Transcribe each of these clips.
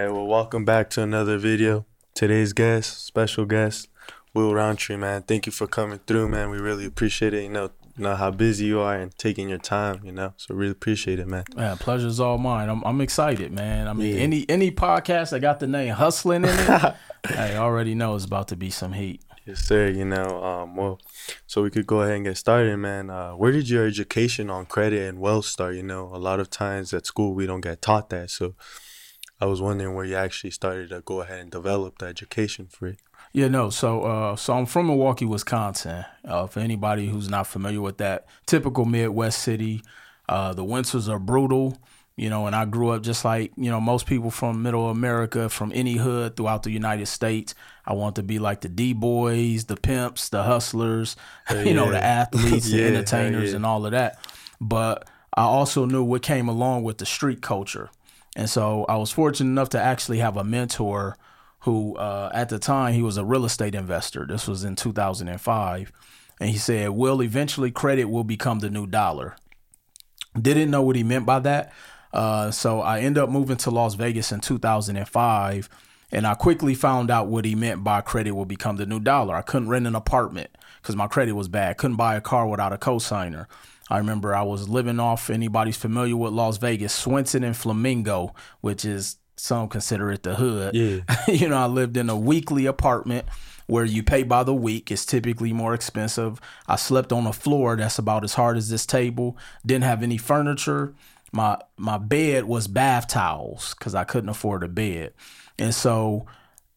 Hey, well, welcome back to another video. Today's guest, special guest, Will Roundtree, man. Thank you for coming through, man. We really appreciate it. You know, you know how busy you are and taking your time, you know. So really appreciate it, man. Yeah, pleasure's all mine. I'm I'm excited, man. I mean, yeah. any any podcast that got the name hustling in it, I already know it's about to be some heat. Yes, sir. You know, um, well, so we could go ahead and get started, man. Uh, where did your education on credit and wealth start? You know, a lot of times at school we don't get taught that. So I was wondering where you actually started to go ahead and develop the education for it. Yeah, no. So, uh, so I'm from Milwaukee, Wisconsin. Uh, for anybody who's not familiar with that, typical Midwest city. Uh, the winters are brutal you know, and I grew up just like, you know, most people from middle America, from any hood throughout the United States. I want to be like the D boys, the pimps, the hustlers, yeah. you know, the athletes, yeah, the entertainers, yeah. and all of that. But I also knew what came along with the street culture. And so I was fortunate enough to actually have a mentor who, uh, at the time, he was a real estate investor. This was in 2005. And he said, Will, eventually credit will become the new dollar. Didn't know what he meant by that uh, so I ended up moving to Las Vegas in 2005, and I quickly found out what he meant by credit will become the new dollar. I couldn't rent an apartment because my credit was bad. Couldn't buy a car without a cosigner. I remember I was living off anybody's familiar with Las Vegas, Swenson and Flamingo, which is some consider it the hood. Yeah. you know, I lived in a weekly apartment where you pay by the week. It's typically more expensive. I slept on a floor that's about as hard as this table. Didn't have any furniture my my bed was bath towels because I couldn't afford a bed, and so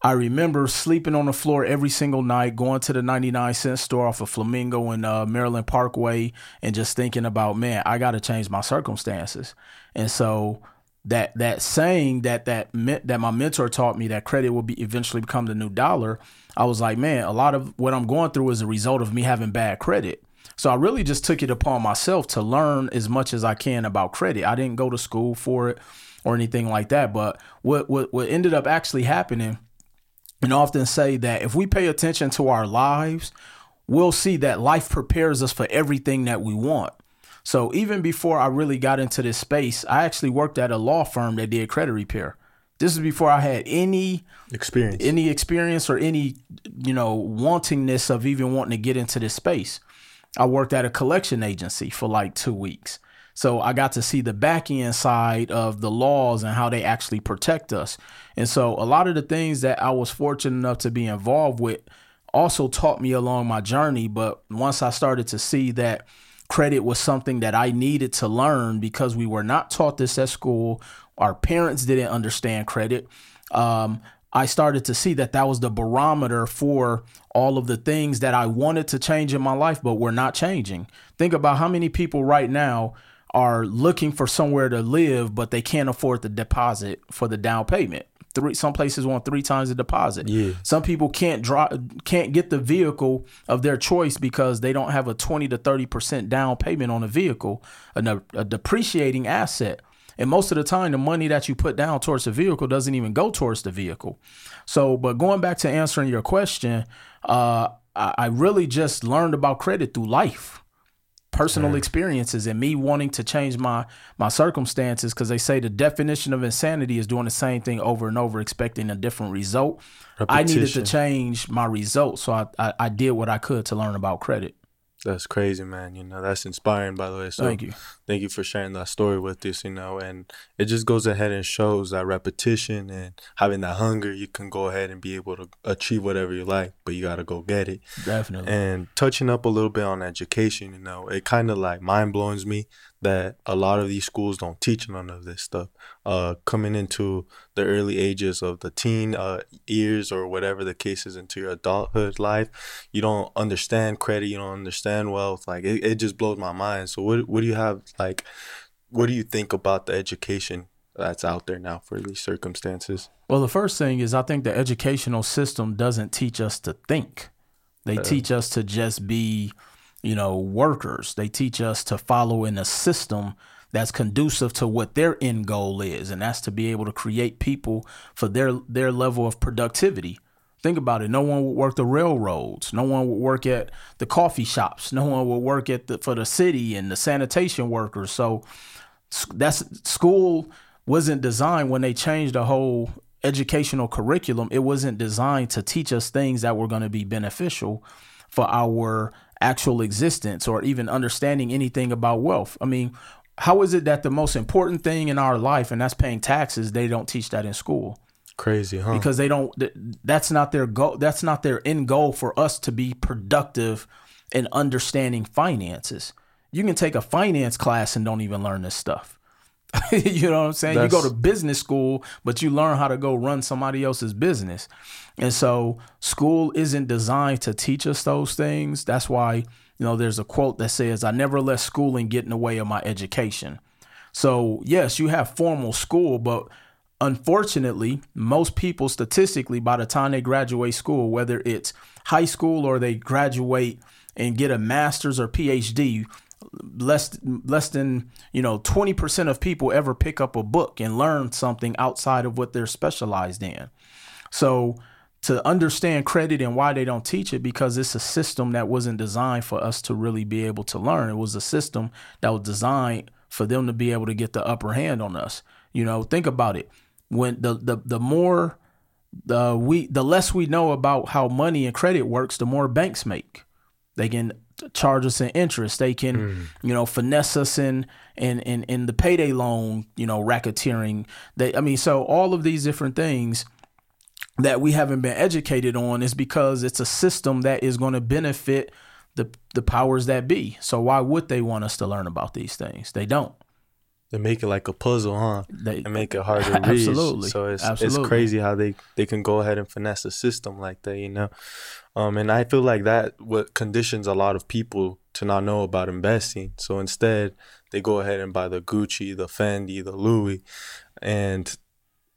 I remember sleeping on the floor every single night, going to the 99 cent store off of Flamingo and uh, Maryland Parkway, and just thinking about, man, I got to change my circumstances. And so that that saying that that that my mentor taught me that credit will be eventually become the new dollar. I was like, man, a lot of what I'm going through is a result of me having bad credit. So I really just took it upon myself to learn as much as I can about credit. I didn't go to school for it or anything like that. But what what, what ended up actually happening, and often say that if we pay attention to our lives, we'll see that life prepares us for everything that we want. So even before I really got into this space, I actually worked at a law firm that did credit repair. This is before I had any experience, any experience or any, you know, wantingness of even wanting to get into this space. I worked at a collection agency for like two weeks. So I got to see the back end side of the laws and how they actually protect us. And so a lot of the things that I was fortunate enough to be involved with also taught me along my journey. But once I started to see that credit was something that I needed to learn because we were not taught this at school, our parents didn't understand credit. Um, I started to see that that was the barometer for all of the things that I wanted to change in my life, but were not changing. Think about how many people right now are looking for somewhere to live, but they can't afford the deposit for the down payment. Three, some places want three times the deposit. Yeah. Some people can't drive, can't get the vehicle of their choice because they don't have a twenty to thirty percent down payment on a vehicle, a, a depreciating asset. And most of the time, the money that you put down towards the vehicle doesn't even go towards the vehicle. So, but going back to answering your question, uh, I, I really just learned about credit through life, personal experiences, and me wanting to change my my circumstances. Because they say the definition of insanity is doing the same thing over and over, expecting a different result. Repetition. I needed to change my result, so I, I I did what I could to learn about credit. That's crazy, man. You know, that's inspiring, by the way. So thank you. Thank you for sharing that story with us, you know, and it just goes ahead and shows that repetition and having that hunger, you can go ahead and be able to achieve whatever you like, but you got to go get it. Definitely. And touching up a little bit on education, you know, it kind of like mind blows me that a lot of these schools don't teach none of this stuff. Uh, coming into the early ages of the teen uh, years or whatever the case is into your adulthood life, you don't understand credit, you don't understand wealth. Like it, it just blows my mind. So what what do you have like? What do you think about the education that's out there now for these circumstances? Well, the first thing is I think the educational system doesn't teach us to think. They uh, teach us to just be you know, workers. They teach us to follow in a system that's conducive to what their end goal is, and that's to be able to create people for their their level of productivity. Think about it. No one would work the railroads. No one would work at the coffee shops. No one would work at the for the city and the sanitation workers. So that's school wasn't designed when they changed the whole educational curriculum, it wasn't designed to teach us things that were going to be beneficial for our actual existence or even understanding anything about wealth. I mean, how is it that the most important thing in our life, and that's paying taxes, they don't teach that in school? Crazy, huh? Because they don't. That's not their goal. That's not their end goal for us to be productive in understanding finances. You can take a finance class and don't even learn this stuff. you know what I'm saying? That's, you go to business school, but you learn how to go run somebody else's business. And so school isn't designed to teach us those things. That's why, you know, there's a quote that says, I never let schooling get in the way of my education. So, yes, you have formal school, but unfortunately, most people statistically, by the time they graduate school, whether it's high school or they graduate and get a master's or PhD, less less than you know 20% of people ever pick up a book and learn something outside of what they're specialized in. So to understand credit and why they don't teach it because it's a system that wasn't designed for us to really be able to learn. It was a system that was designed for them to be able to get the upper hand on us. You know think about it. When the the, the more the we the less we know about how money and credit works the more banks make they can charge us an interest. They can, mm. you know, finesse us in in in in the payday loan, you know, racketeering. They, I mean, so all of these different things that we haven't been educated on is because it's a system that is going to benefit the the powers that be. So why would they want us to learn about these things? They don't. They make it like a puzzle, huh? They make it hard to read. Absolutely. So it's absolutely. it's crazy how they they can go ahead and finesse a system like that, you know. Um, and I feel like that what conditions a lot of people to not know about investing. So instead, they go ahead and buy the Gucci, the Fendi, the Louis. And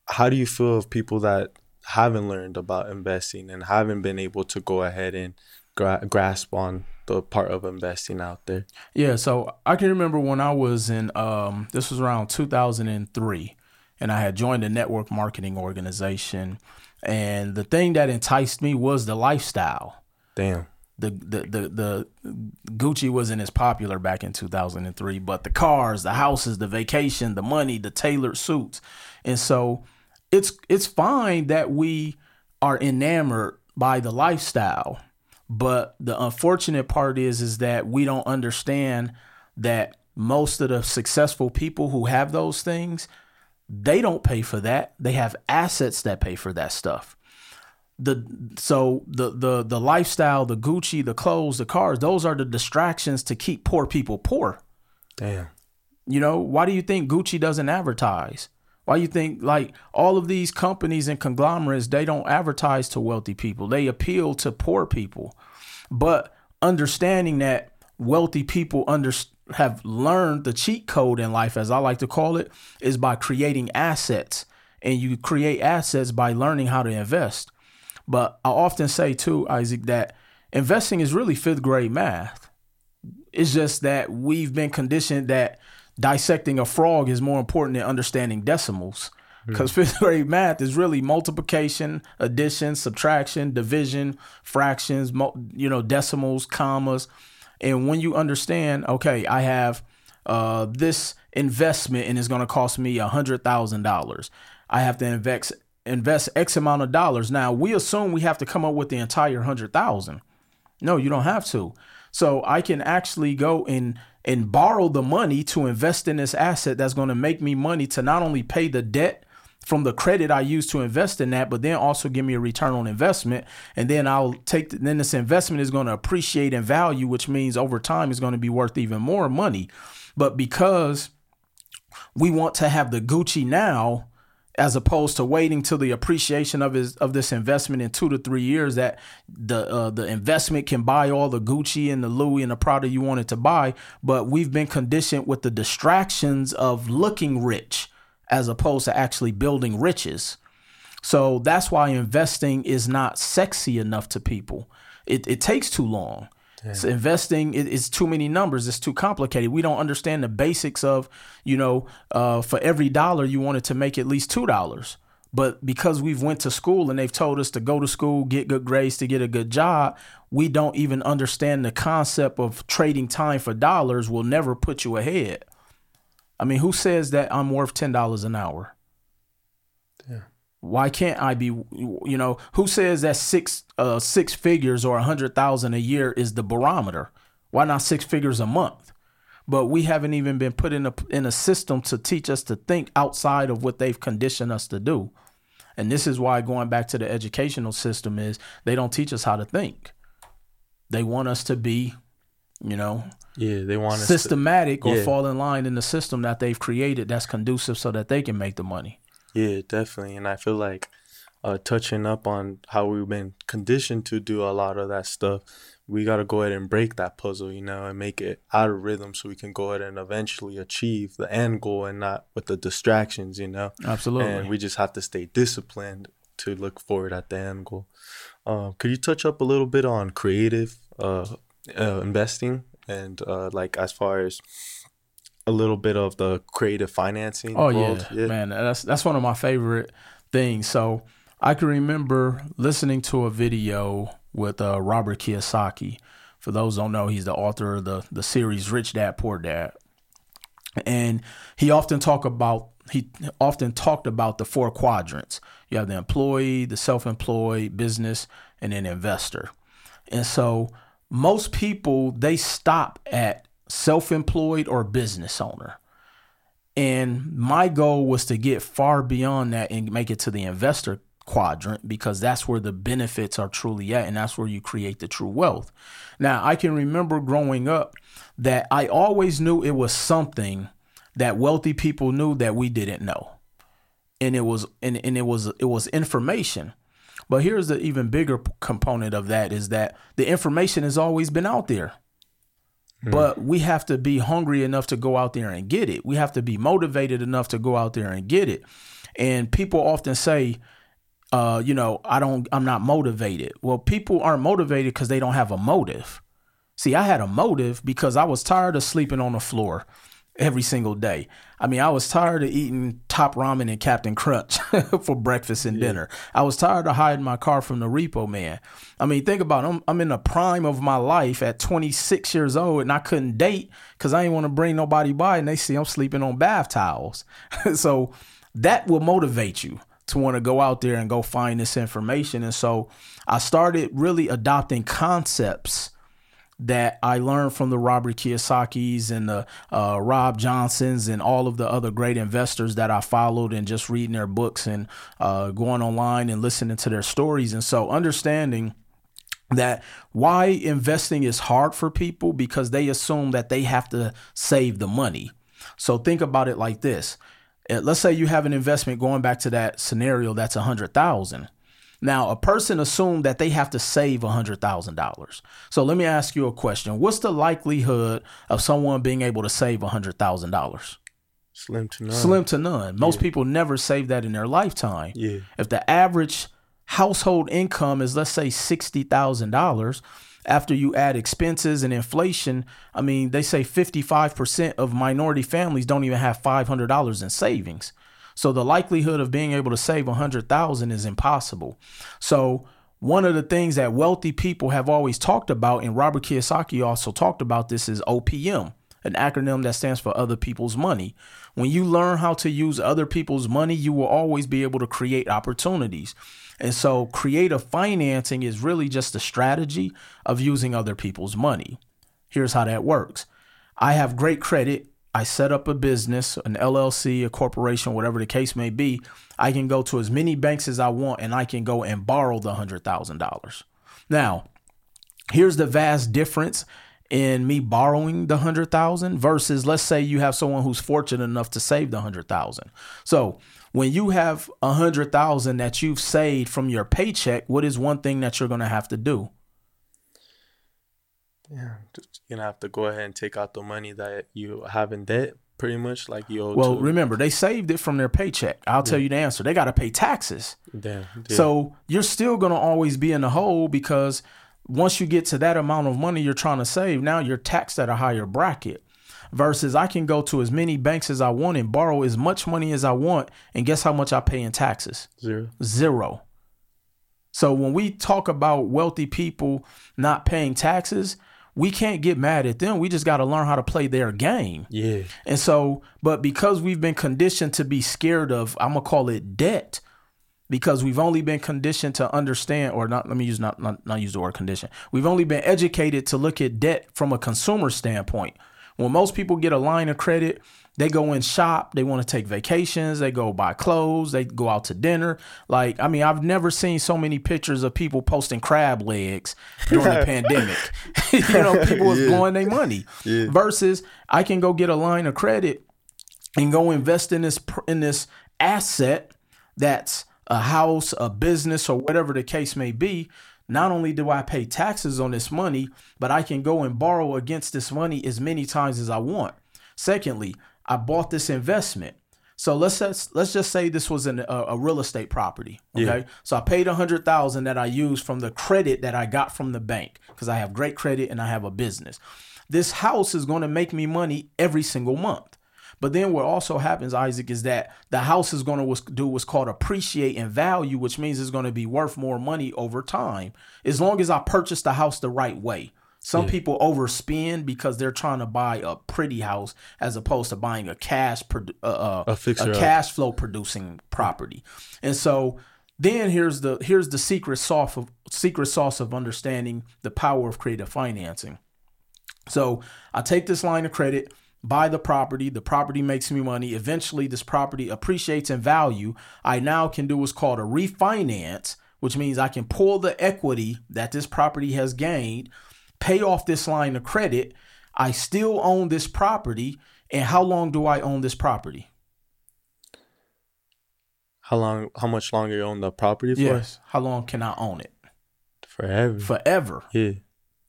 how do you feel of people that haven't learned about investing and haven't been able to go ahead and gra- grasp on the part of investing out there? Yeah, so I can remember when I was in um, this was around 2003 and I had joined a network marketing organization and the thing that enticed me was the lifestyle. Damn. The, the the the Gucci wasn't as popular back in 2003, but the cars, the houses, the vacation, the money, the tailored suits. And so it's it's fine that we are enamored by the lifestyle. But the unfortunate part is is that we don't understand that most of the successful people who have those things they don't pay for that. They have assets that pay for that stuff. The so the the the lifestyle, the Gucci, the clothes, the cars, those are the distractions to keep poor people poor. Damn. You know, why do you think Gucci doesn't advertise? Why you think like all of these companies and conglomerates they don't advertise to wealthy people. They appeal to poor people. But understanding that wealthy people understand have learned the cheat code in life, as I like to call it, is by creating assets. And you create assets by learning how to invest. But I often say too, Isaac, that investing is really fifth grade math. It's just that we've been conditioned that dissecting a frog is more important than understanding decimals. Because hmm. fifth grade math is really multiplication, addition, subtraction, division, fractions, you know, decimals, commas. And when you understand, okay, I have uh, this investment and it's going to cost me a hundred thousand dollars. I have to invest invest X amount of dollars. Now we assume we have to come up with the entire hundred thousand. No, you don't have to. So I can actually go and and borrow the money to invest in this asset that's going to make me money to not only pay the debt from the credit I use to invest in that, but then also give me a return on investment. And then I'll take, the, then this investment is going to appreciate in value, which means over time is going to be worth even more money. But because we want to have the Gucci now, as opposed to waiting till the appreciation of his of this investment in two to three years that the uh, the investment can buy all the Gucci and the Louis and the Prada you wanted to buy, but we've been conditioned with the distractions of looking rich as opposed to actually building riches. So that's why investing is not sexy enough to people. It, it takes too long. So investing is too many numbers. It's too complicated. We don't understand the basics of, you know, uh, for every dollar you wanted to make at least two dollars. But because we've went to school and they've told us to go to school, get good grades to get a good job, we don't even understand the concept of trading time for dollars will never put you ahead. I mean, who says that I'm worth ten dollars an hour? Yeah. Why can't I be? You know, who says that six uh, six figures or a hundred thousand a year is the barometer? Why not six figures a month? But we haven't even been put in a in a system to teach us to think outside of what they've conditioned us to do. And this is why going back to the educational system is they don't teach us how to think. They want us to be, you know, Yeah, they want systematic to, or fall in line in the system that they've created that's conducive so that they can make the money. Yeah, definitely. And I feel like uh, touching up on how we've been conditioned to do a lot of that stuff, we got to go ahead and break that puzzle, you know, and make it out of rhythm so we can go ahead and eventually achieve the end goal and not with the distractions, you know. Absolutely. And we just have to stay disciplined to look forward at the end goal. Uh, could you touch up a little bit on creative uh, uh, investing and uh, like as far as a little bit of the creative financing? Oh world? yeah, man, that's that's one of my favorite things. So I can remember listening to a video with uh, Robert Kiyosaki. For those who don't know, he's the author of the the series Rich Dad Poor Dad, and he often talk about he often talked about the four quadrants. You have the employee, the self-employed, business, and then investor. And so most people they stop at self-employed or business owner. And my goal was to get far beyond that and make it to the investor quadrant because that's where the benefits are truly at and that's where you create the true wealth. Now, I can remember growing up that I always knew it was something that wealthy people knew that we didn't know. And it was and, and it was it was information. But here's the even bigger component of that is that the information has always been out there. But we have to be hungry enough to go out there and get it. We have to be motivated enough to go out there and get it. And people often say, uh, you know, I don't, I'm not motivated. Well, people aren't motivated because they don't have a motive. See, I had a motive because I was tired of sleeping on the floor every single day. I mean, I was tired of eating top ramen and Captain Crunch for breakfast and dinner. I was tired of hiding my car from the repo man. I mean, think about it. I'm, I'm in the prime of my life at 26 years old and I couldn't date because I didn't want to bring nobody by and they see I'm sleeping on bath towels. so that will motivate you to want to go out there and go find this information. And so I started really adopting concepts that I learned from the Robert Kiyosaki's and the uh, Rob Johnsons and all of the other great investors that I followed and just reading their books and uh, going online and listening to their stories. And so understanding that why investing is hard for people because they assume that they have to save the money. So think about it like this. Let's say you have an investment going back to that scenario that's a hundred thousand. Now, a person assumed that they have to save $100,000. So let me ask you a question. What's the likelihood of someone being able to save $100,000? Slim to none. Slim to none. Most people never save that in their lifetime. Yeah. If the average household income is, let's say, $60,000, after you add expenses and inflation, I mean, they say 55% of minority families don't even have $500 in savings. So the likelihood of being able to save 100,000 is impossible. So one of the things that wealthy people have always talked about and Robert Kiyosaki also talked about this is OPM, an acronym that stands for other people's money. When you learn how to use other people's money, you will always be able to create opportunities. And so creative financing is really just a strategy of using other people's money. Here's how that works. I have great credit I set up a business, an LLC, a corporation, whatever the case may be, I can go to as many banks as I want and I can go and borrow the $100,000. Now, here's the vast difference in me borrowing the 100,000 versus let's say you have someone who's fortunate enough to save the 100,000. So, when you have a 100,000 that you've saved from your paycheck, what is one thing that you're going to have to do? Yeah. Just, you're gonna have to go ahead and take out the money that you have in debt, pretty much like you owe Well, to remember, they saved it from their paycheck. I'll tell you the answer. They got to pay taxes. Damn. Yeah. So you're still going to always be in the hole because once you get to that amount of money you're trying to save, now you're taxed at a higher bracket. Versus I can go to as many banks as I want and borrow as much money as I want. And guess how much I pay in taxes? zero. Zero. So when we talk about wealthy people not paying taxes, we can't get mad at them. We just got to learn how to play their game. Yeah. And so, but because we've been conditioned to be scared of, I'm going to call it debt, because we've only been conditioned to understand or not let me use not, not not use the word condition we've only been educated to look at debt from a consumer standpoint when most people get a line of credit they go in shop they want to take vacations they go buy clothes they go out to dinner like i mean i've never seen so many pictures of people posting crab legs during the pandemic you know people was Yeah. blowing their money Yeah. versus i can go get a line of credit and go invest in this in this asset that's a house, a business, or whatever the case may be. Not only do I pay taxes on this money, but I can go and borrow against this money as many times as I want. Secondly, I bought this investment. So let's let's, just say this was an, a, a real estate property. Okay, Yeah. so I paid a hundred thousand that I used from the credit that I got from the bank because I have great credit and I have a business. This house is going to make me money every single month. But then what also happens, Isaac, is that the house is going to do what's called appreciate in value, which means it's going to be worth more money over time, as long as I purchase the house the right way. Some people overspend because they're trying to buy a pretty house as opposed to buying a cash uh, uh, A a cash flow producing property. And so then here's the here's the secret sauce of secret sauce of understanding the power of creative financing. So I take this line of credit, buy the property, the property makes me money. Eventually, this property appreciates in value. I now can do what's called a refinance, which means I can pull the equity that this property has gained, pay off this line of credit. I still own this property. And how long do I own this property? How long? How much longer you own the property for? Yes. How long can I own it? Forever. Forever. yeah.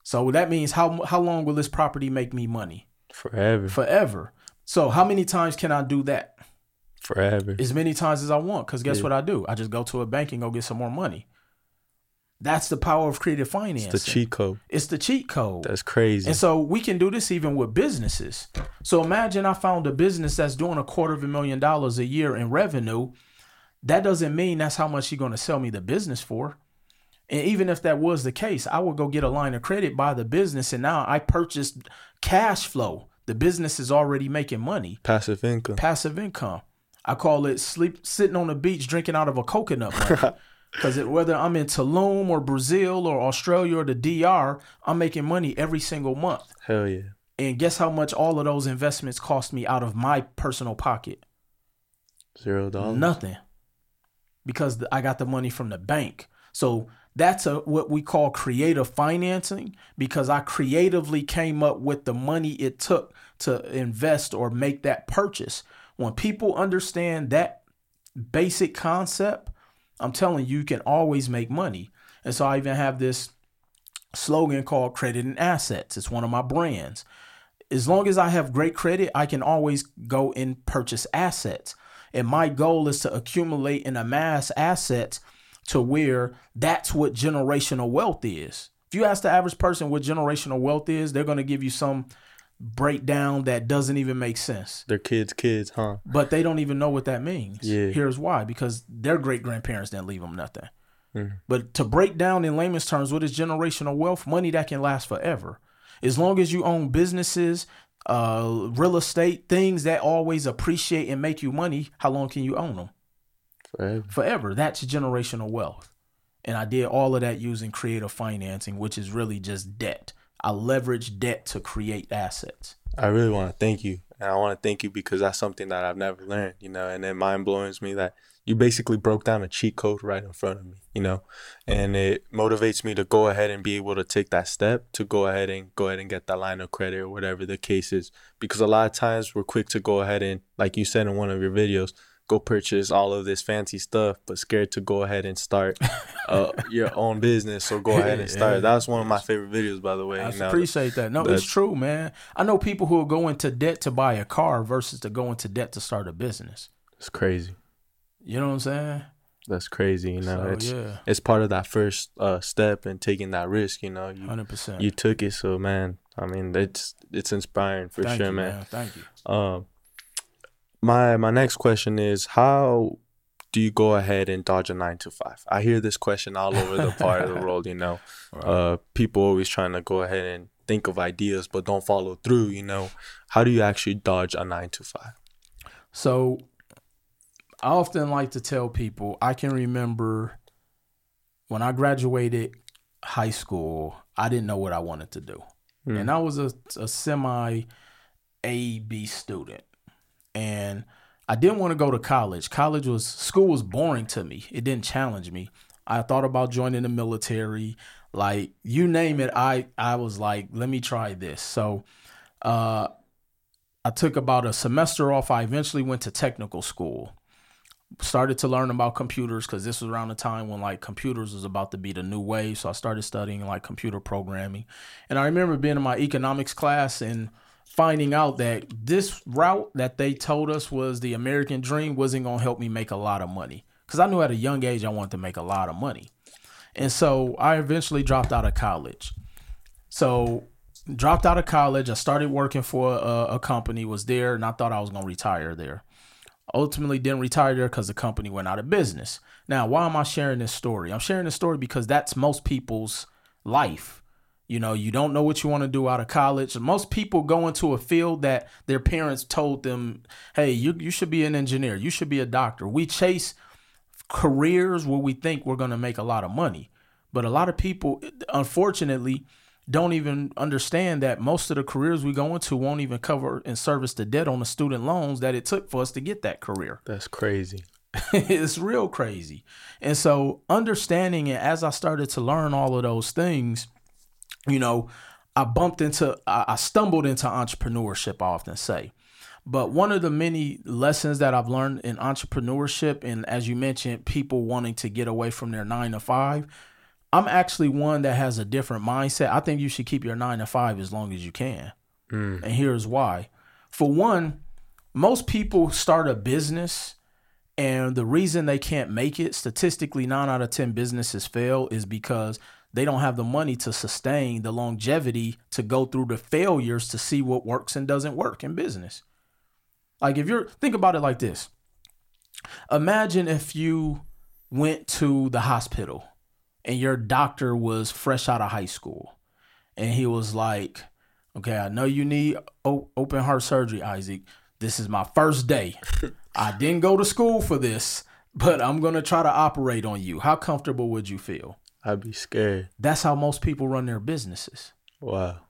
So that means how how long will this property make me money? Forever. Forever. So how many times can I do that? Forever. as many times as I want. Because guess Yeah. what I do? I just go to a bank and go get some more money. That's the power of creative finance. It's the cheat code. It's the cheat code. That's crazy. and so we can do this even with businesses. So imagine I found a business that's doing a quarter of a million dollars a year in revenue. That doesn't mean that's how much you're going to sell me the business for. And even if that was the case, I would go get a line of credit, buy the business, and now I purchased cash flow. The business is already making money Passive income. passive income. I call it sleep sitting on the beach drinking out of a coconut. Because whether I'm in Tulum or Brazil or Australia or the DR, I'm making money every single month. Hell yeah. And guess how much all of those investments cost me out of my personal pocket? Zero dollars. Nothing. Because I got the money from the bank. So that's a what we call creative financing because I creatively came up with the money it took to invest or make that purchase. When people understand that basic concept, I'm telling you, you can always make money. And so I even have this slogan called credit and assets. It's one of my brands. As long as I have great credit, I can always go and purchase assets. And my goal is to accumulate and amass assets to where that's what generational wealth is. If you ask the average person what generational wealth is, they're going to give you some breakdown that doesn't even make sense. Their kids' kids, huh? But they don't even know what that means. Yeah. Here's why because their great grandparents didn't leave them nothing. Mhm. But to break down in layman's terms, what is generational wealth? Money that can last forever. As long as you own businesses, uh, real estate, things that always appreciate and make you money, how long can you own them? Forever. Forever. That's generational wealth. And I did all of that using creative financing, which is really just debt. I leverage debt to create assets. I really want to thank you. And I want to thank you because that's something that I've never learned, you know, and it mind blows me that you basically broke down a cheat code right in front of me, you know, and it motivates me to go ahead and be able to take that step to go ahead and go ahead and get that line of credit or whatever the case is. Because a lot of times we're quick to go ahead and, like you said in one of your videos, go purchase all of this fancy stuff, but scared to go ahead and start uh, your own business So go ahead and start. That was one of my favorite videos, by the way. I know. appreciate that. No, it's true, man. I know people who will go into debt to buy a car versus to go into debt to start a business. It's crazy. You know what I'm saying? That's crazy, you know. So, it's yeah. it's part of that first uh, step and taking that risk. You know, you Hundred percent. you took it, so man. I mean, it's it's inspiring for Thank sure, you, man. Thank you. Um, my my next question is how do you go ahead and dodge a nine to five? I hear this question all over the part of the world. You know, uh, people always trying to go ahead and think of ideas but don't follow through. You know, how do you actually dodge a nine to five? So I often like to tell people I can remember when I graduated high school, I didn't know what I wanted to do. Mm. And I was a, a semi A B student. And I didn't want to go to college. College was school was boring to me. It didn't challenge me. I thought about joining the military. Like you name it, I I was like, let me try this. So uh I took about a semester off. I eventually went to technical school started to learn about computers because this was around the time when like computers was about to be the new wave. So I started studying like computer programming. And I remember being in my economics class and finding out that this route that they told us was the American dream wasn't going to help me make a lot of money. Because I knew at a young age I wanted to make a lot of money. And so I eventually dropped out of college. So dropped out of college. I started working for a, a company, was there, and I thought I was going to retire there ultimately didn't retire there because the company went out of business. Now, why am I sharing this story? I'm sharing this story because that's most people's life. You know, you don't know what you want to do out of college. Most people go into a field that their parents told them, hey, you, you should be an engineer, you should be a doctor. We chase careers where we think we're going to make a lot of money. But a lot of people, unfortunately, don't even understand that most of the careers we go into won't even cover and service the debt on the student loans that it took for us to get that career. That's crazy. it's real crazy. And so understanding it as I started to learn all of those things, you know, I bumped into I stumbled into entrepreneurship, I often say. But one of the many lessons that I've learned in entrepreneurship, and as you mentioned, people wanting to get away from their nine to five, I'm actually one that has a different mindset. I think you should keep your nine to five as long as you can. Mm. And here's why. For one, most people start a business, and the reason they can't make it, statistically, nine out of 10 businesses fail, is because they don't have the money to sustain the longevity to go through the failures to see what works and doesn't work in business. Like, if you're, think about it like this. Imagine if you went to the hospital and your doctor was fresh out of high school and he was like okay i know you need o- open heart surgery isaac. This is my first day. I didn't go to school for this but i'm going to try to operate on you. How comfortable would you feel? I'd be scared. That's how most people run their businesses. Wow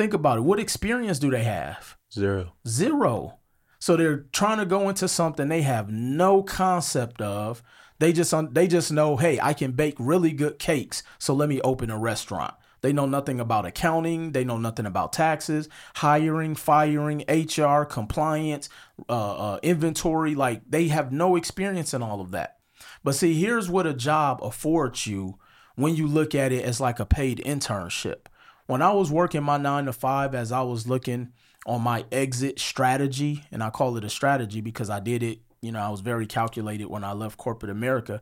think about it. What experience do they have? Zero. Zero. So they're trying to go into something they have no concept of. They just they just know, hey, I can bake really good cakes, so let me open a restaurant. They know nothing about accounting. They know nothing about taxes, hiring, firing, HR, compliance, uh, uh, inventory. Like they have no experience in all of that. But see, here's what a job affords you when you look at it as like a paid internship. When I was working my nine to five, as I was looking on my exit strategy, and I call it a strategy because I did it you know, I was very calculated when I left corporate America.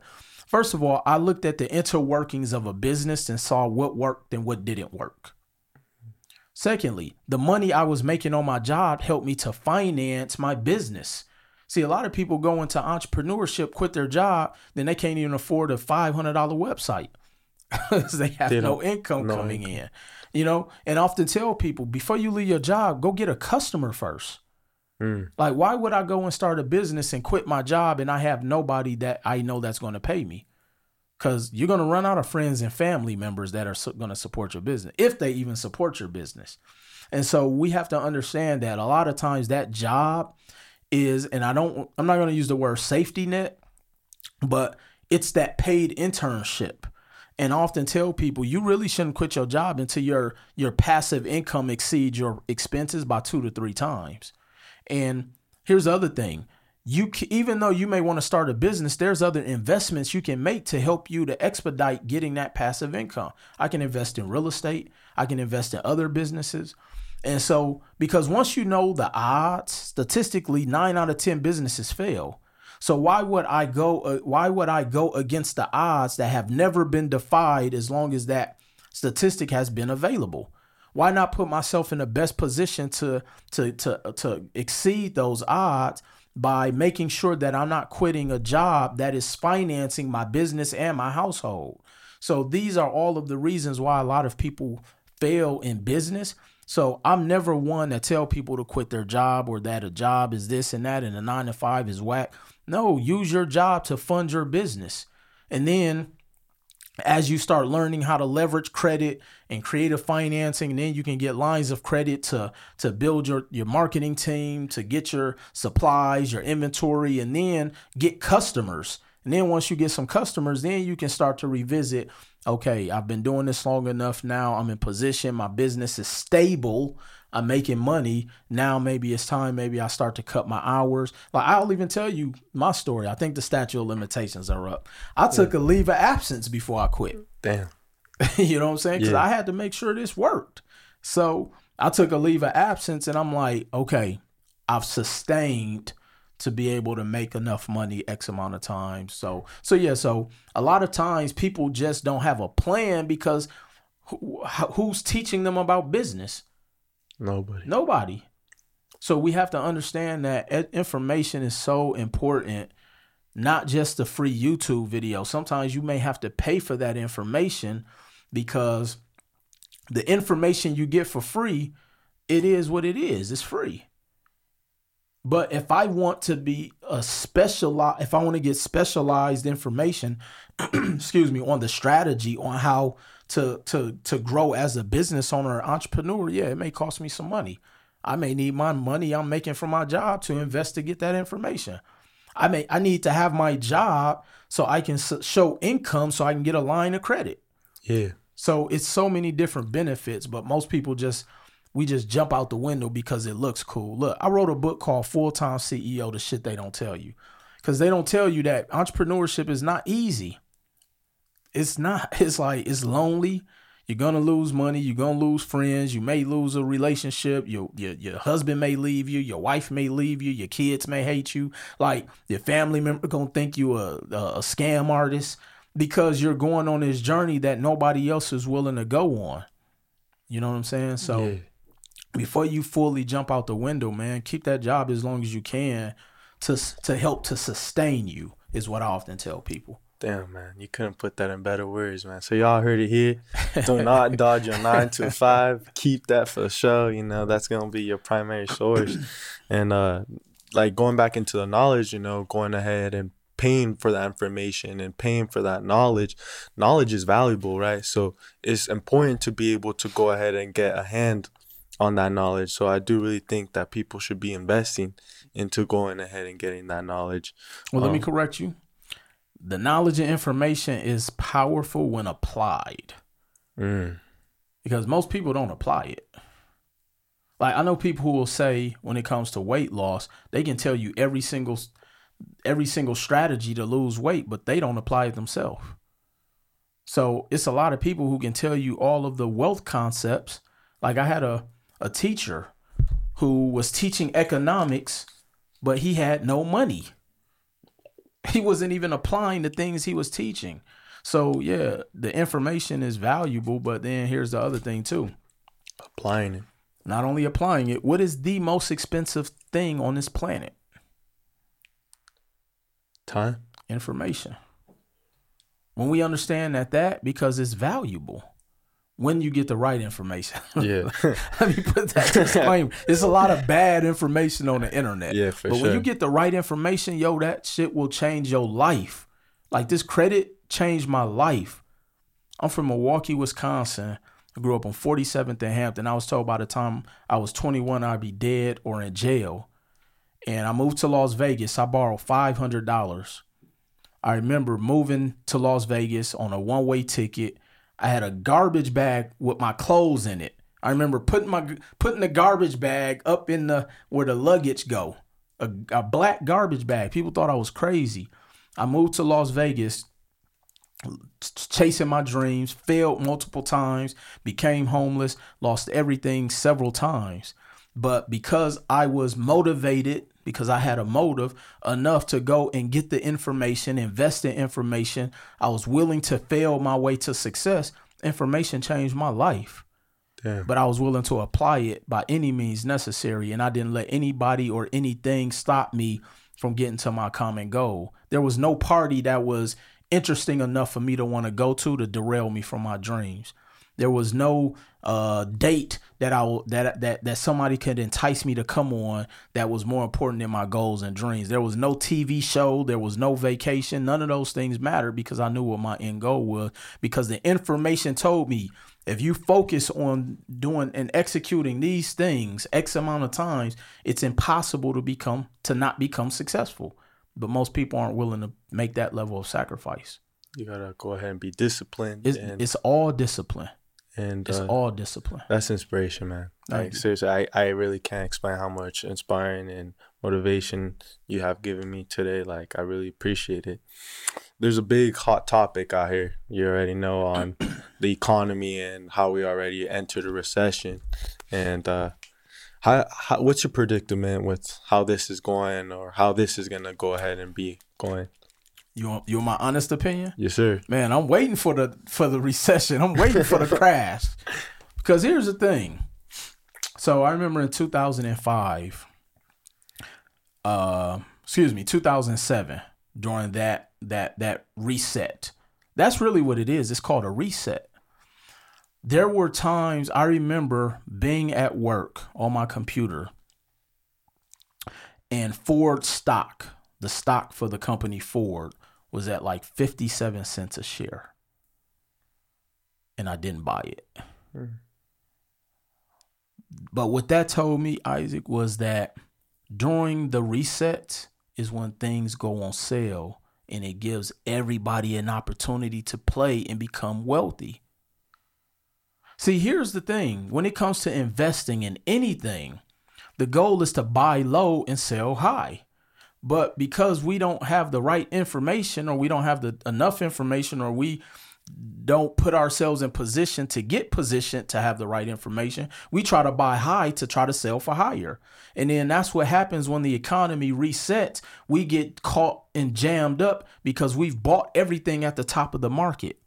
First of all, I looked at the interworkings of a business and saw what worked and what didn't work. Secondly, the money I was making on my job helped me to finance my business. See, a lot of people go into entrepreneurship, quit their job, then they can't even afford a $500 website because they have they no income no coming income. in. You know, and often tell people before you leave your job, go get a customer first. Mm. Like, why would I go and start a business and quit my job and I have nobody that I know that's going to pay me? Because you're going to run out of friends and family members that are su- going to support your business, if they even support your business. And so we have to understand that a lot of times that job is, and I don't, I'm not going to use the word safety net, but it's that paid internship and often tell people you really shouldn't quit your job until your your passive income exceeds your expenses by two to three times. And here's the other thing. You even though you may want to start a business, there's other investments you can make to help you to expedite getting that passive income. I can invest in real estate, I can invest in other businesses. And so because once you know the odds, statistically 9 out of 10 businesses fail. So why would I go uh, why would I go against the odds that have never been defied as long as that statistic has been available? Why not put myself in the best position to to to to exceed those odds by making sure that I'm not quitting a job that is financing my business and my household? So these are all of the reasons why a lot of people fail in business. So I'm never one that tell people to quit their job or that a job is this and that and a nine to five is whack. No, use your job to fund your business. And then as you start learning how to leverage credit and creative financing, then you can get lines of credit to to build your your marketing team, to get your supplies, your inventory, and then get customers. And then once you get some customers, then you can start to revisit. Okay, I've been doing this long enough now. I'm in position. My business is stable. I'm making money. Now maybe it's time. Maybe I start to cut my hours. Like I'll even tell you my story. I think the statute of limitations are up. I took a leave of absence before I quit. Damn. you know what I'm saying? Because Yeah. I had to make sure this worked. So I took a leave of absence and I'm like, okay, I've sustained to be able to make enough money X amount of times. So so yeah, so a lot of times people just don't have a plan because who, who's teaching them about business? Nobody. Nobody. So we have to understand that information is so important, not just the free YouTube video. Sometimes you may have to pay for that information because the information you get for free, it is what it is. It's free. But if I want to be a specialized, if I want to get specialized information, excuse me, on the strategy on how to to to grow as a business owner or entrepreneur, yeah, it may cost me some money. I may need my money I'm making from my job to invest to get that information. I may I need to have my job so I can s- show income so I can get a line of credit. Yeah. So it's so many different benefits, but most people just we just jump out the window because it looks cool. Look, I wrote a book called Full Time CEO, the shit they don't tell you. Cause they don't tell you that entrepreneurship is not easy. It's not, it's like it's lonely. You're gonna lose money, you're gonna lose friends, you may lose a relationship, your your your husband may leave you, your wife may leave you, your kids may hate you, like your family member gonna think you a, a, scam artist because you're going on this journey that nobody else is willing to go on. You know what I'm saying? So yeah. before you fully jump out the window, man, keep that job as long as you can to to help to sustain you is what I often tell people. Damn, man, you couldn't put that in better words, man. So y'all heard it here. Do not dodge your nine to five. Keep that for sure. You know that's gonna be your primary source. And uh, like going back into the knowledge, you know, going ahead and paying for that information and paying for that knowledge. Knowledge is valuable, right? So it's important to be able to go ahead and get a hand on that knowledge. So I do really think that people should be investing into going ahead and getting that knowledge. Well, let me Um, correct you. The knowledge and information is powerful when applied Mm. because most people don't apply it. Like I know people who will say when it comes to weight loss, they can tell you every single every single strategy to lose weight, but they don't apply it themselves. So it's a lot of people who can tell you all of the wealth concepts. Like I had a a teacher who was teaching economics, but he had no money. He wasn't even applying the things he was teaching. So yeah, the information is valuable, but then here's the other thing too. Applying it. Not only applying it, what is the most expensive thing on this planet? Time. Information. When we understand that that because it's valuable when you get the right information. Yeah. Let me put that disclaimer. There's a lot of bad information on the internet. Yeah, for but sure. when you get the right information, yo, that shit will change your life. Like this credit changed my life. I'm from Milwaukee, Wisconsin. I grew up on 47th and Hampton. I was told by the time I was 21 I'd be dead or in jail. And I moved to Las Vegas. I borrowed $500. I remember moving to Las Vegas on a one-way ticket. I had a garbage bag with my clothes in it. I remember putting my putting the garbage bag up in the where the luggage go. A, a black garbage bag. People thought I was crazy. I moved to Las Vegas chasing my dreams, failed multiple times, became homeless, lost everything several times. But because I was motivated, because I had a motive enough to go and get the information, invest in information, I was willing to fail my way to success. Information changed my life Damn. but I was willing to apply it by any means necessary. And I didn't let anybody or anything stop me from getting to my common goal. There was no party that was interesting enough for me to want to go to to derail me from my dreams. There was no uh, date that I that that that somebody could entice me to come on that was more important than my goals and dreams. There was no TV show, there was no vacation. None of those things mattered because I knew what my end goal was because the information told me if you focus on doing and executing these things x amount of times, it's impossible to become to not become successful. But most people aren't willing to make that level of sacrifice. You gotta go ahead and be disciplined. It's, and, it's all discipline. And It's uh, all discipline. That's inspiration, man. Thank Like you. seriously, I, I really can't explain how much inspiring and motivation you have given me today. Like I really appreciate it. There's a big hot topic out here. You already know on the economy and how we already entered a recession. And uh how, how what's your predicament with how this is going or how this is gonna go ahead and be going? You want you want my honest opinion? Yes, sir. Man, I'm waiting for the for the recession. I'm waiting for the crash. Because here's the thing. So I remember in 2005, uh, excuse me, 2007, during that that that reset. That's really what it is. It's called a reset. There were times I remember being at work on my computer and Ford stock, the stock for the company Ford, was at like 57 cents a share. And I didn't buy it. Hmm. But what that told me, Isaac, was that during the reset is when things go on sale and it gives everybody an opportunity to play and become wealthy. See, here's the thing when it comes to investing in anything, the goal is to buy low and sell high. But because we don't have the right information or we don't have the enough information or we don't put ourselves in position to get positioned to have the right information, we try to buy high to try to sell for higher. And then that's what happens when the economy resets. We get caught and jammed up because we've bought everything at the top of the market.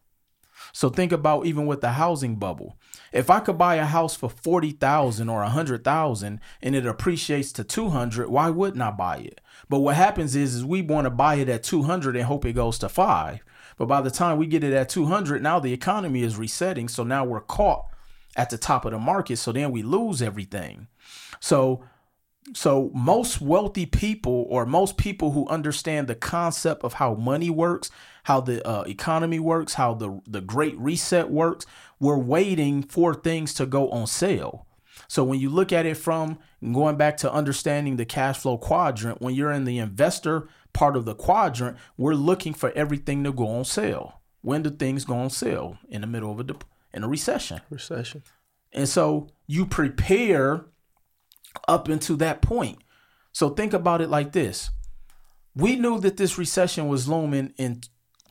So think about even with the housing bubble. If I could buy a house for 40,000 or 100,000 and it appreciates to 200, why wouldn't I buy it? But what happens is is we want to buy it at 200 and hope it goes to 5. But by the time we get it at 200, now the economy is resetting, so now we're caught at the top of the market, so then we lose everything. So so most wealthy people or most people who understand the concept of how money works, how the uh, economy works, how the the great reset works, we're waiting for things to go on sale. So when you look at it from going back to understanding the cash flow quadrant, when you're in the investor part of the quadrant, we're looking for everything to go on sale. When do things go on sale? In the middle of a dep- in a recession. Recession. And so you prepare up into that point. So think about it like this. We knew that this recession was looming in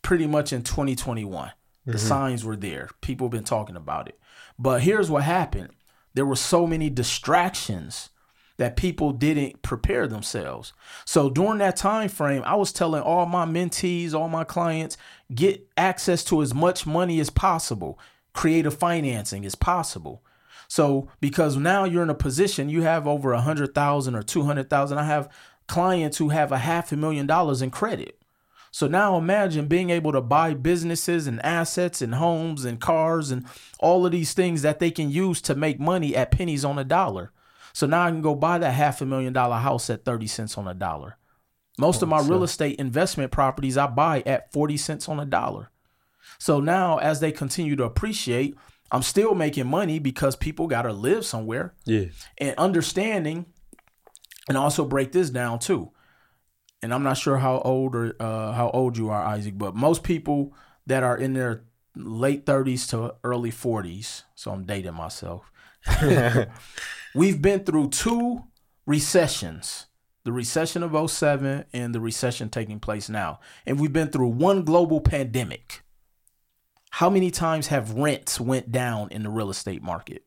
pretty much in 2021. The mm-hmm. signs were there. People have been talking about it. But here's what happened. There were so many distractions that people didn't prepare themselves. So during that time frame, I was telling all my mentees, all my clients, get access to as much money as possible. Creative financing is possible. So because now you're in a position, you have over a hundred thousand or two hundred thousand. I have clients who have a half a million dollars in credit. So now imagine being able to buy businesses and assets and homes and cars and all of these things that they can use to make money at pennies on a dollar. So now I can go buy that half a million dollar house at 30 cents on a dollar. Most of my real estate investment properties I buy at 40 cents on a dollar. So now as they continue to appreciate, I'm still making money because people got to live somewhere Yeah. and understanding and also break this down too and i'm not sure how old or uh, how old you are isaac but most people that are in their late 30s to early 40s so i'm dating myself. We've been through two recessions the recession of 07 and the recession taking place now. And we've been through one global pandemic. How many times have rents went down in the real estate market?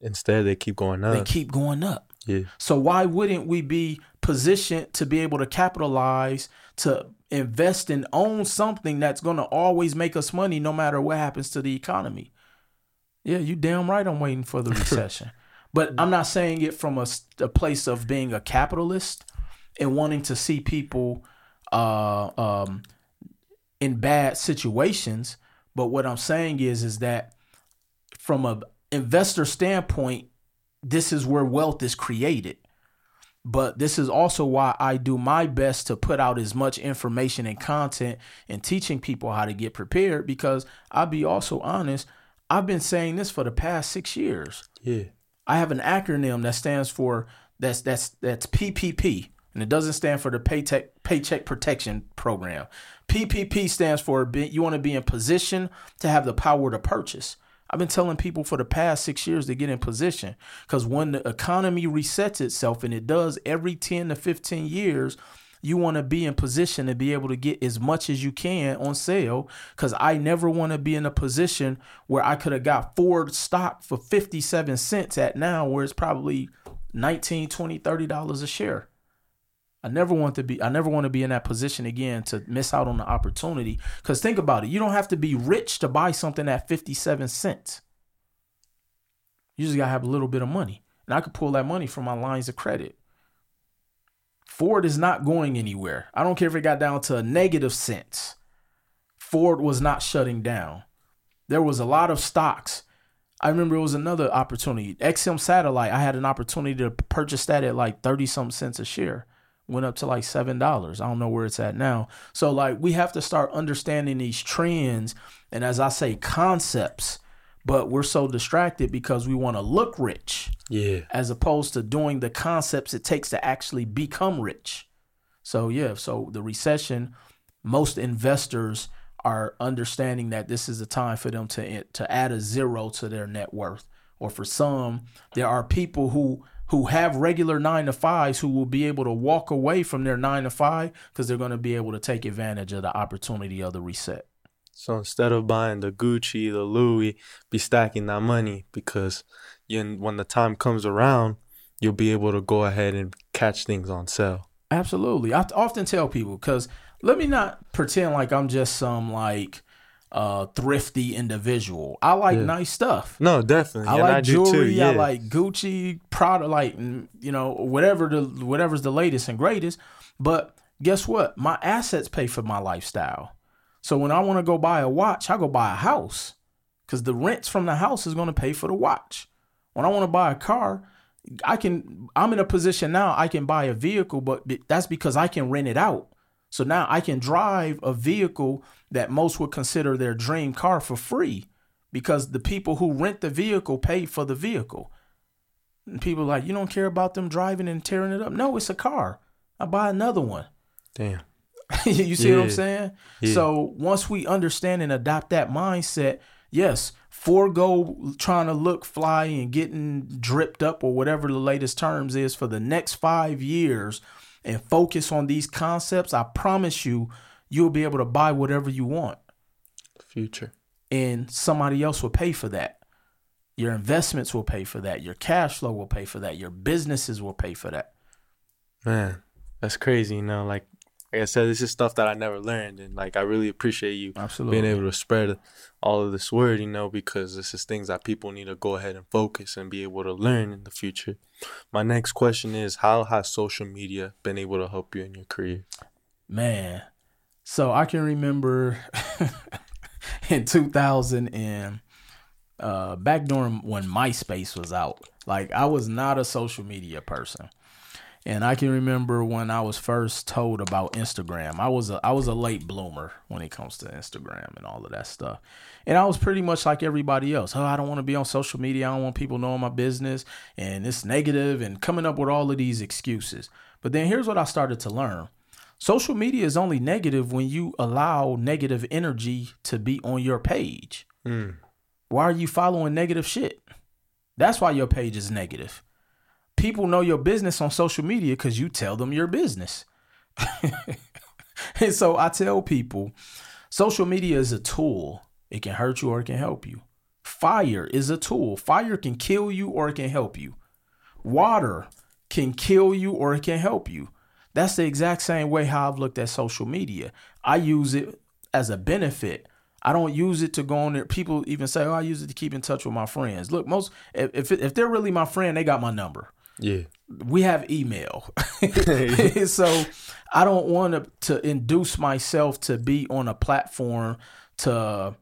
Instead, they keep going up. they keep going up. Yeah. So why wouldn't we be positioned to be able to capitalize to invest and own something that's going to always make us money no matter what happens to the economy? Yeah, you damn right I'm waiting for the recession. but I'm not saying it from a place of being a capitalist and wanting to see people uh, um, in bad situations, But what I'm saying is, is that from a investor standpoint, this is where wealth is created. But this is also why I do my best to put out as much information and content and teaching people how to get prepared because I'll be also honest, I've been saying this for the past six years. Yeah. I have an acronym that stands for that's that's that's PPP, and it doesn't stand for the Paycheck Paycheck Protection Program. PPP stands for you want to be in position to have the power to purchase. I've been telling people for the past six years to get in position because when the economy resets itself, and it does every 10 to 15 years, you want to be in position to be able to get as much as you can on sale because I never want to be in a position where I could have got Ford stock for 57 cents at now where it's probably 19, 20, 30 dollars a share. I never want to be I never want to be in that position again to miss out on the opportunity cuz think about it, you don't have to be rich to buy something at 57 cents. You just got to have a little bit of money. And I could pull that money from my lines of credit. Ford is not going anywhere. I don't care if it got down to a negative cents. Ford was not shutting down. There was a lot of stocks. I remember it was another opportunity. XM Satellite, I had an opportunity to purchase that at like 30 some cents a share. Went up to like $7. I don't know where it's at now. So like we have to start understanding these trends and as I say concepts but we're so distracted because we want to look rich. Yeah. As opposed to doing the concepts it takes to actually become rich. So yeah, so the recession, most investors are understanding that this is a time for them to to add a zero to their net worth. Or for some, there are people who who have regular nine to fives who will be able to walk away from their nine to five because they're going to be able to take advantage of the opportunity of the reset. So instead of buying the Gucci, the Louis, be stacking that money because you, when the time comes around, you'll be able to go ahead and catch things on sale. Absolutely. I often tell people because let me not pretend like I'm just some like uh thrifty individual. I like yeah. nice stuff. No, definitely. I and like I jewelry. Yeah. I like Gucci, Prada, like you know whatever the whatever's the latest and greatest. But guess what? My assets pay for my lifestyle. So when I want to go buy a watch, I go buy a house because the rents from the house is going to pay for the watch. When I want to buy a car, I can. I'm in a position now. I can buy a vehicle, but that's because I can rent it out. So now I can drive a vehicle that most would consider their dream car for free because the people who rent the vehicle pay for the vehicle. And people like, you don't care about them driving and tearing it up. No, it's a car. I buy another one. Damn. you see yeah. what I'm saying? Yeah. So once we understand and adopt that mindset, yes, forego trying to look fly and getting dripped up or whatever the latest terms is for the next five years and focus on these concepts, I promise you, you'll be able to buy whatever you want. Future. And somebody else will pay for that. Your investments will pay for that. Your cash flow will pay for that. Your businesses will pay for that. Man, that's crazy. You know, like like I said, this is stuff that I never learned, and like I really appreciate you Absolutely. being able to spread all of this word, you know, because this is things that people need to go ahead and focus and be able to learn in the future. My next question is, how has social media been able to help you in your career? Man, so I can remember in 2000 and uh, back during when MySpace was out, like I was not a social media person. And I can remember when I was first told about Instagram. I was a I was a late bloomer when it comes to Instagram and all of that stuff. And I was pretty much like everybody else. Oh, I don't want to be on social media. I don't want people knowing my business and it's negative and coming up with all of these excuses. But then here's what I started to learn. Social media is only negative when you allow negative energy to be on your page. Mm. Why are you following negative shit? That's why your page is negative people know your business on social media because you tell them your business. and so I tell people social media is a tool. It can hurt you or it can help you. Fire is a tool. Fire can kill you or it can help you. Water can kill you or it can help you. That's the exact same way how I've looked at social media. I use it as a benefit. I don't use it to go on there. People even say, "Oh, I use it to keep in touch with my friends." Look, most if if they're really my friend, they got my number. Yeah. We have email. so I don't want to to induce myself to be on a platform to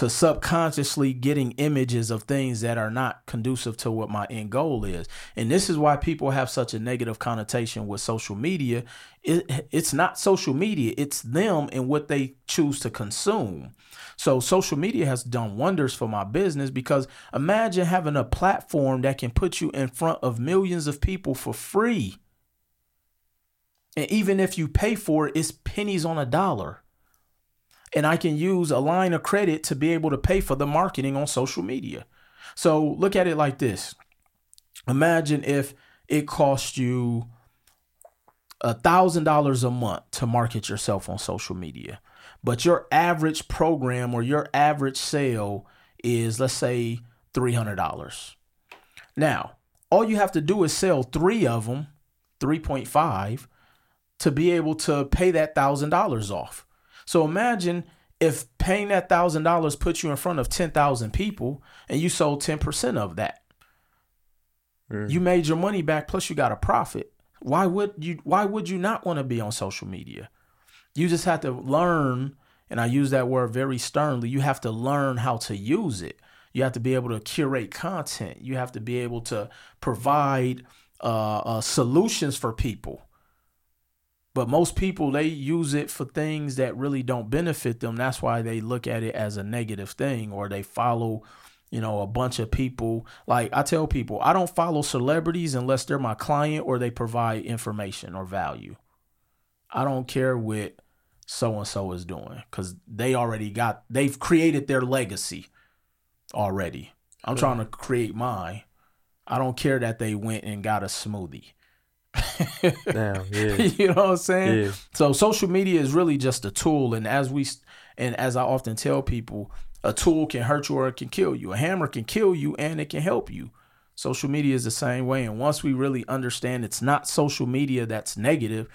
to subconsciously getting images of things that are not conducive to what my end goal is. And this is why people have such a negative connotation with social media. It, it's not social media, it's them and what they choose to consume. So social media has done wonders for my business because imagine having a platform that can put you in front of millions of people for free. And even if you pay for it, it's pennies on a dollar and I can use a line of credit to be able to pay for the marketing on social media. So look at it like this. Imagine if it cost you a thousand dollars a month to market yourself on social media, but your average program or your average sale is let's say three hundred dollars. Now, all you have to do is sell three of them, three point five, to be able to pay that thousand dollars off. So imagine if paying that thousand dollars puts you in front of ten thousand people and you sold ten percent of that. Mm. You made your money back plus you got a profit. Why would you why would you not want to be on social media? You just have to learn, and I use that word very sternly, you have to learn how to use it. You have to be able to curate content. You have to be able to provide uh, uh, solutions for people. But most people they use it for things that really don't benefit them. That's why they look at it as a negative thing or they follow, you know, a bunch of people. Like I tell people, I don't follow celebrities unless they're my client or they provide information or value. I don't care what so and so is doing cuz they already got they've created their legacy already. I'm trying to create mine. I don't care that they went and got a smoothie. Damn, yeah. you know what I'm saying? Yeah. So social media is really just a tool, and as we and as I often tell people, a tool can hurt you or it can kill you. A hammer can kill you and it can help you. Social media is the same way, and once we really understand it's not social media that's negative,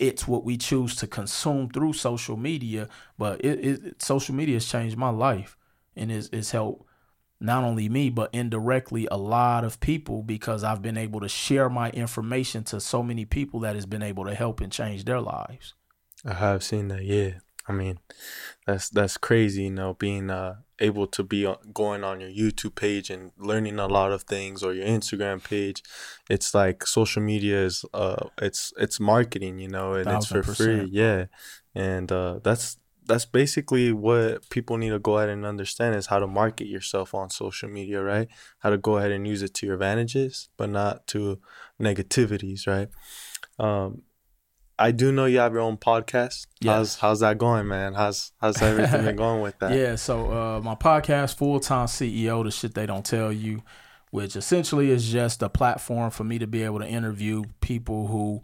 it's what we choose to consume through social media. But it, it social media has changed my life and it's, it's helped not only me, but indirectly a lot of people because I've been able to share my information to so many people that has been able to help and change their lives. I have seen that, yeah. I mean, that's that's crazy, you know, being uh, able to be going on your YouTube page and learning a lot of things or your Instagram page. It's like social media is uh it's it's marketing, you know, and it's for free. Yeah. And uh that's that's basically what people need to go ahead and understand is how to market yourself on social media, right? How to go ahead and use it to your advantages, but not to negativities, right? Um, I do know you have your own podcast. Yes. How's how's that going, man? How's how's everything been going with that? Yeah, so uh, my podcast, Full Time CEO, the shit they don't tell you, which essentially is just a platform for me to be able to interview people who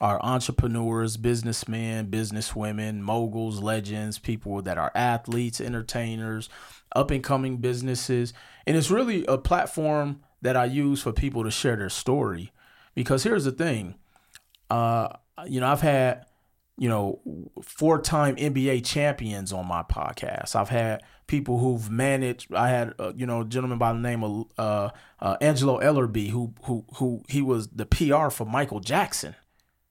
are entrepreneurs, businessmen, businesswomen, moguls, legends, people that are athletes, entertainers, up and coming businesses. And it's really a platform that I use for people to share their story. Because here's the thing, uh, you know, I've had, you know, four time NBA champions on my podcast. I've had people who've managed. I had, uh, you know, a gentleman by the name of uh, uh Angelo Ellerbee, who who who he was the PR for Michael Jackson.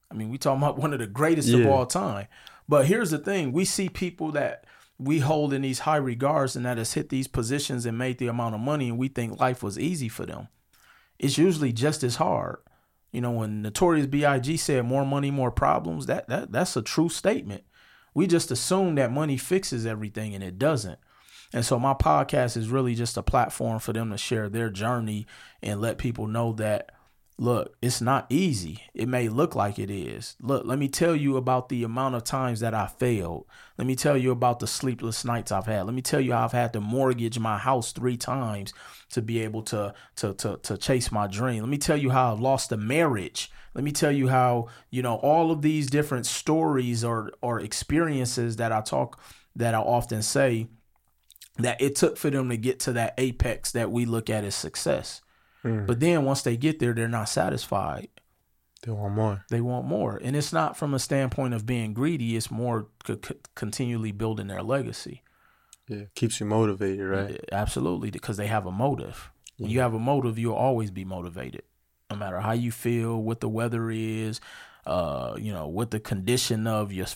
I mean, we talking about one of the greatest yeah. of all time. But here's the thing: we see people that we hold in these high regards and that has hit these positions and made the amount of money, and we think life was easy for them. It's usually just as hard. You know, when Notorious B.I.G. said "more money, more problems," that that that's a true statement. We just assume that money fixes everything, and it doesn't. And so my podcast is really just a platform for them to share their journey and let people know that Look, it's not easy. It may look like it is. Look, let me tell you about the amount of times that I failed. Let me tell you about the sleepless nights I've had. Let me tell you I've had to mortgage my house three times to be able to to to to chase my dream. Let me tell you how I've lost a marriage. Let me tell you how, you know, all of these different stories or or experiences that I talk that I often say that it took for them to get to that apex that we look at as success. Mm. But then once they get there, they're not satisfied. They want more. They want more. And it's not from a standpoint of being greedy, it's more c- continually building their legacy. Yeah, keeps you motivated, right? Absolutely, because they have a motive. Yeah. When you have a motive, you'll always be motivated. No matter how you feel, what the weather is, uh, you know, what the condition of your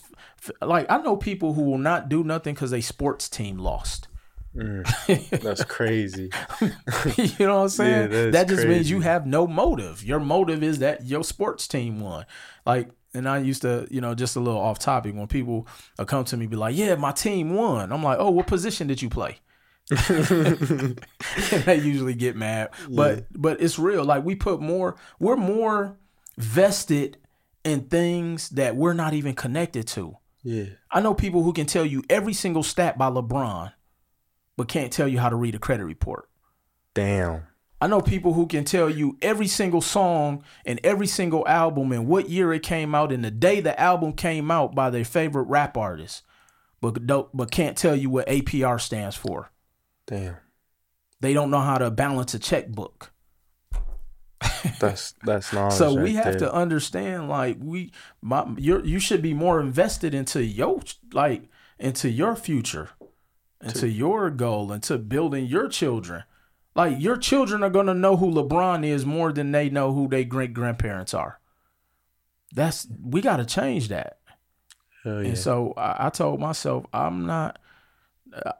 like I know people who will not do nothing because a sports team lost. Mm, that's crazy. you know what I'm saying? Yeah, that just means you have no motive. Your motive is that your sports team won. Like, and I used to, you know, just a little off topic when people come to me be like, "Yeah, my team won." I'm like, "Oh, what position did you play?" and they usually get mad. But but it's real. Like we put more, we're more vested in things that we're not even connected to. Yeah. I know people who can tell you every single stat by LeBron, but can't tell you how to read a credit report. Damn. I know people who can tell you every single song and every single album and what year it came out and the day the album came out by their favorite rap artist, but don't, but can't tell you what APR stands for. Damn. They don't know how to balance a checkbook. That's that's knowledge. So we right have there. to understand, like we, my, you you should be more invested into your like into your future, into your goal, into building your children. Like your children are gonna know who LeBron is more than they know who their great grandparents are. That's we got to change that. Yeah. And so I, I told myself, I'm not.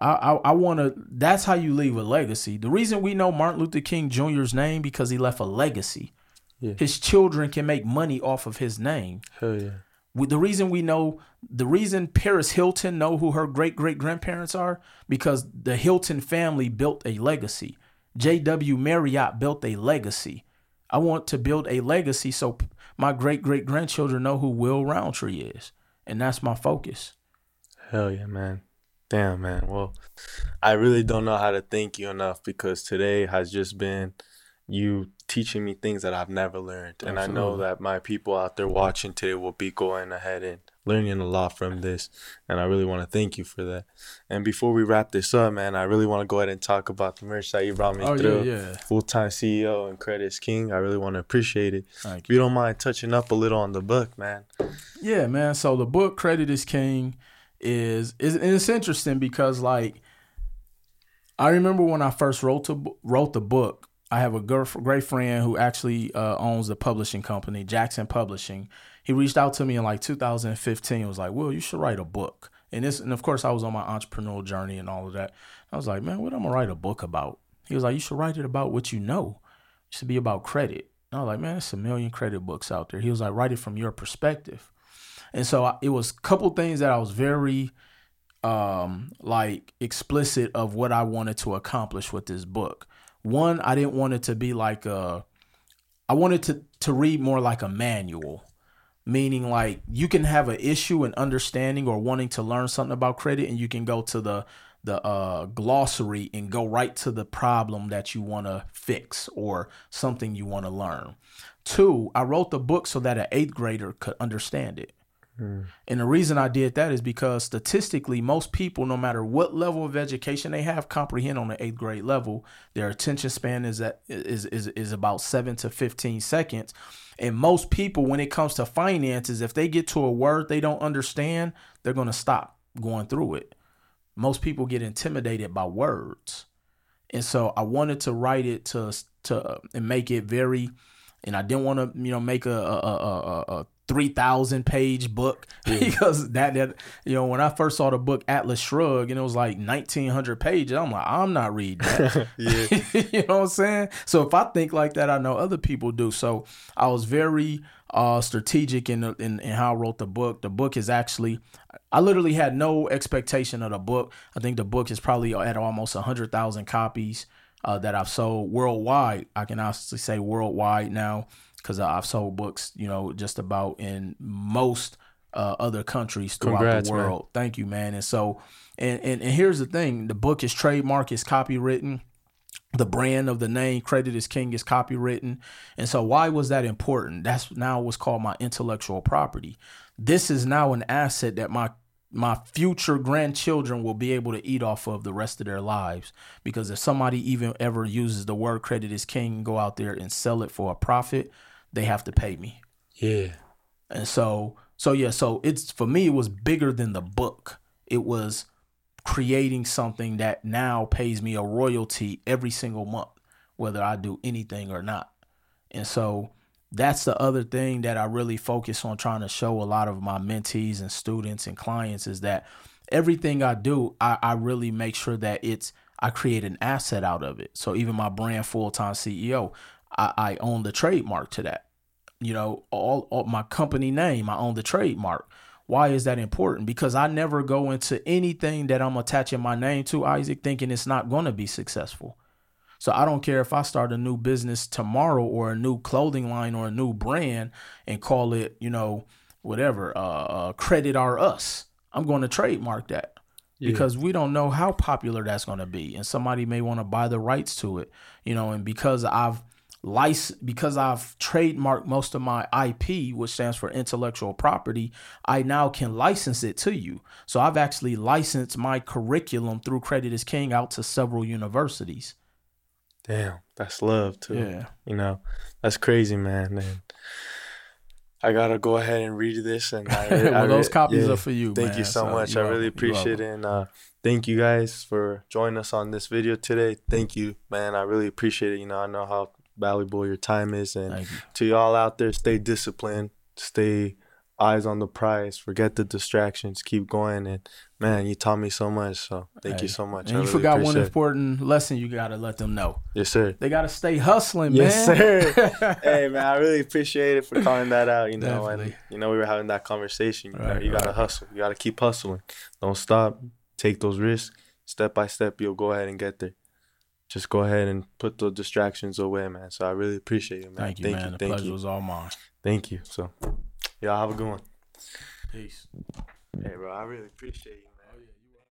I I, I want to. That's how you leave a legacy. The reason we know Martin Luther King Jr.'s name because he left a legacy. Yeah. His children can make money off of his name. Hell yeah. We- The reason we know, the reason Paris Hilton know who her great great grandparents are because the Hilton family built a legacy. J.W. Marriott built a legacy. I want to build a legacy so my great great grandchildren know who Will Roundtree is, and that's my focus. Hell yeah, man. Damn, man. Well, I really don't know how to thank you enough because today has just been you teaching me things that I've never learned. And I know that my people out there watching today will be going ahead and learning a lot from this. And I really want to thank you for that. And before we wrap this up, man, I really want to go ahead and talk about the merch that you brought me Oh, yeah, through. yeah. Full time CEO and Credits King. I really want to appreciate it. Thank If you don't mind touching up a little on the book, man. Yeah, man. So the book Credit is King is is and it's interesting because like I remember when I first wrote to, wrote the book. I have a great friend who actually uh, owns the publishing company, Jackson Publishing. He reached out to me in like 2015. Was like, "Will, you should write a book." And this, and of course, I was on my entrepreneurial journey and all of that. I was like, "Man, what am I gonna write a book about?" He was like, "You should write it about what you know. It should be about credit." And I was like, "Man, there's a million credit books out there." He was like, "Write it from your perspective." And so I, it was a couple things that I was very um like explicit of what I wanted to accomplish with this book. One, I didn't want it to be like a I wanted to to read more like a manual. Meaning like you can have an issue in understanding or wanting to learn something about credit and you can go to the the uh, glossary and go right to the problem that you want to fix or something you want to learn. Two, I wrote the book so that an eighth grader could understand it. And the reason I did that is because statistically, most people, no matter what level of education they have, comprehend on the eighth grade level. Their attention span is at is is is about seven to fifteen seconds. And most people, when it comes to finances, if they get to a word they don't understand, they're gonna stop going through it. Most people get intimidated by words, and so I wanted to write it to to and make it very and I didn't want to, you know, make a a, a, a, a three thousand page book because that that you know when I first saw the book Atlas Shrug and it was like nineteen hundred pages, I'm like, I'm not reading that. Yeah. you know what I'm saying? So if I think like that, I know other people do. So I was very uh, strategic in, in in how I wrote the book. The book is actually, I literally had no expectation of the book. I think the book is probably at almost hundred thousand copies uh, that I've sold worldwide. I can honestly say worldwide now because I've sold books, you know, just about in most uh, other countries throughout Congrats, the man. world. Thank you, man. And so, and, and and here's the thing: the book is trademark, is copywritten. The brand of the name, credit is king, is copywritten. And so, why was that important? That's now what's called my intellectual property. This is now an asset that my my future grandchildren will be able to eat off of the rest of their lives. Because if somebody even ever uses the word credit is king and go out there and sell it for a profit, they have to pay me. Yeah. And so, so yeah, so it's for me, it was bigger than the book. It was creating something that now pays me a royalty every single month, whether I do anything or not. And so that's the other thing that I really focus on trying to show a lot of my mentees and students and clients is that everything I do, I, I really make sure that it's I create an asset out of it. So even my brand full time CEO, I, I own the trademark to that. You know, all, all my company name, I own the trademark. Why is that important? Because I never go into anything that I'm attaching my name to, Isaac, thinking it's not going to be successful. So I don't care if I start a new business tomorrow or a new clothing line or a new brand and call it, you know, whatever, uh, uh credit our us. I'm going to trademark that yeah. because we don't know how popular that's going to be, and somebody may want to buy the rights to it, you know. And because I've license because I've trademarked most of my IP, which stands for intellectual property, I now can license it to you. So I've actually licensed my curriculum through Credit is King out to several universities. Damn, that's love too. Yeah. You know, that's crazy, man. And I gotta go ahead and read this, and I, well, I, those copies yeah, are for you. Thank man. you so, so much. I really appreciate it, and uh, thank you guys for joining us on this video today. Thank you, man. I really appreciate it. You know, I know how valuable your time is. And to y'all out there, stay disciplined, stay eyes on the prize, forget the distractions, keep going. And man, you taught me so much. So thank hey. you so much. And I you really forgot one important lesson you got to let them know. Yes, sir. They got to stay hustling, yes, man. Yes, sir. hey, man, I really appreciate it for calling that out. You know, Definitely. and you know, we were having that conversation. You, right, know, you got to hustle. You got to keep hustling. Don't stop. Take those risks. Step by step, you'll go ahead and get there just go ahead and put the distractions away, man. So I really appreciate it, man. Thank you, Thank man. You. The Thank pleasure you. was all mine. Thank you. So, y'all have a good one. Peace. Hey, bro, I really appreciate you.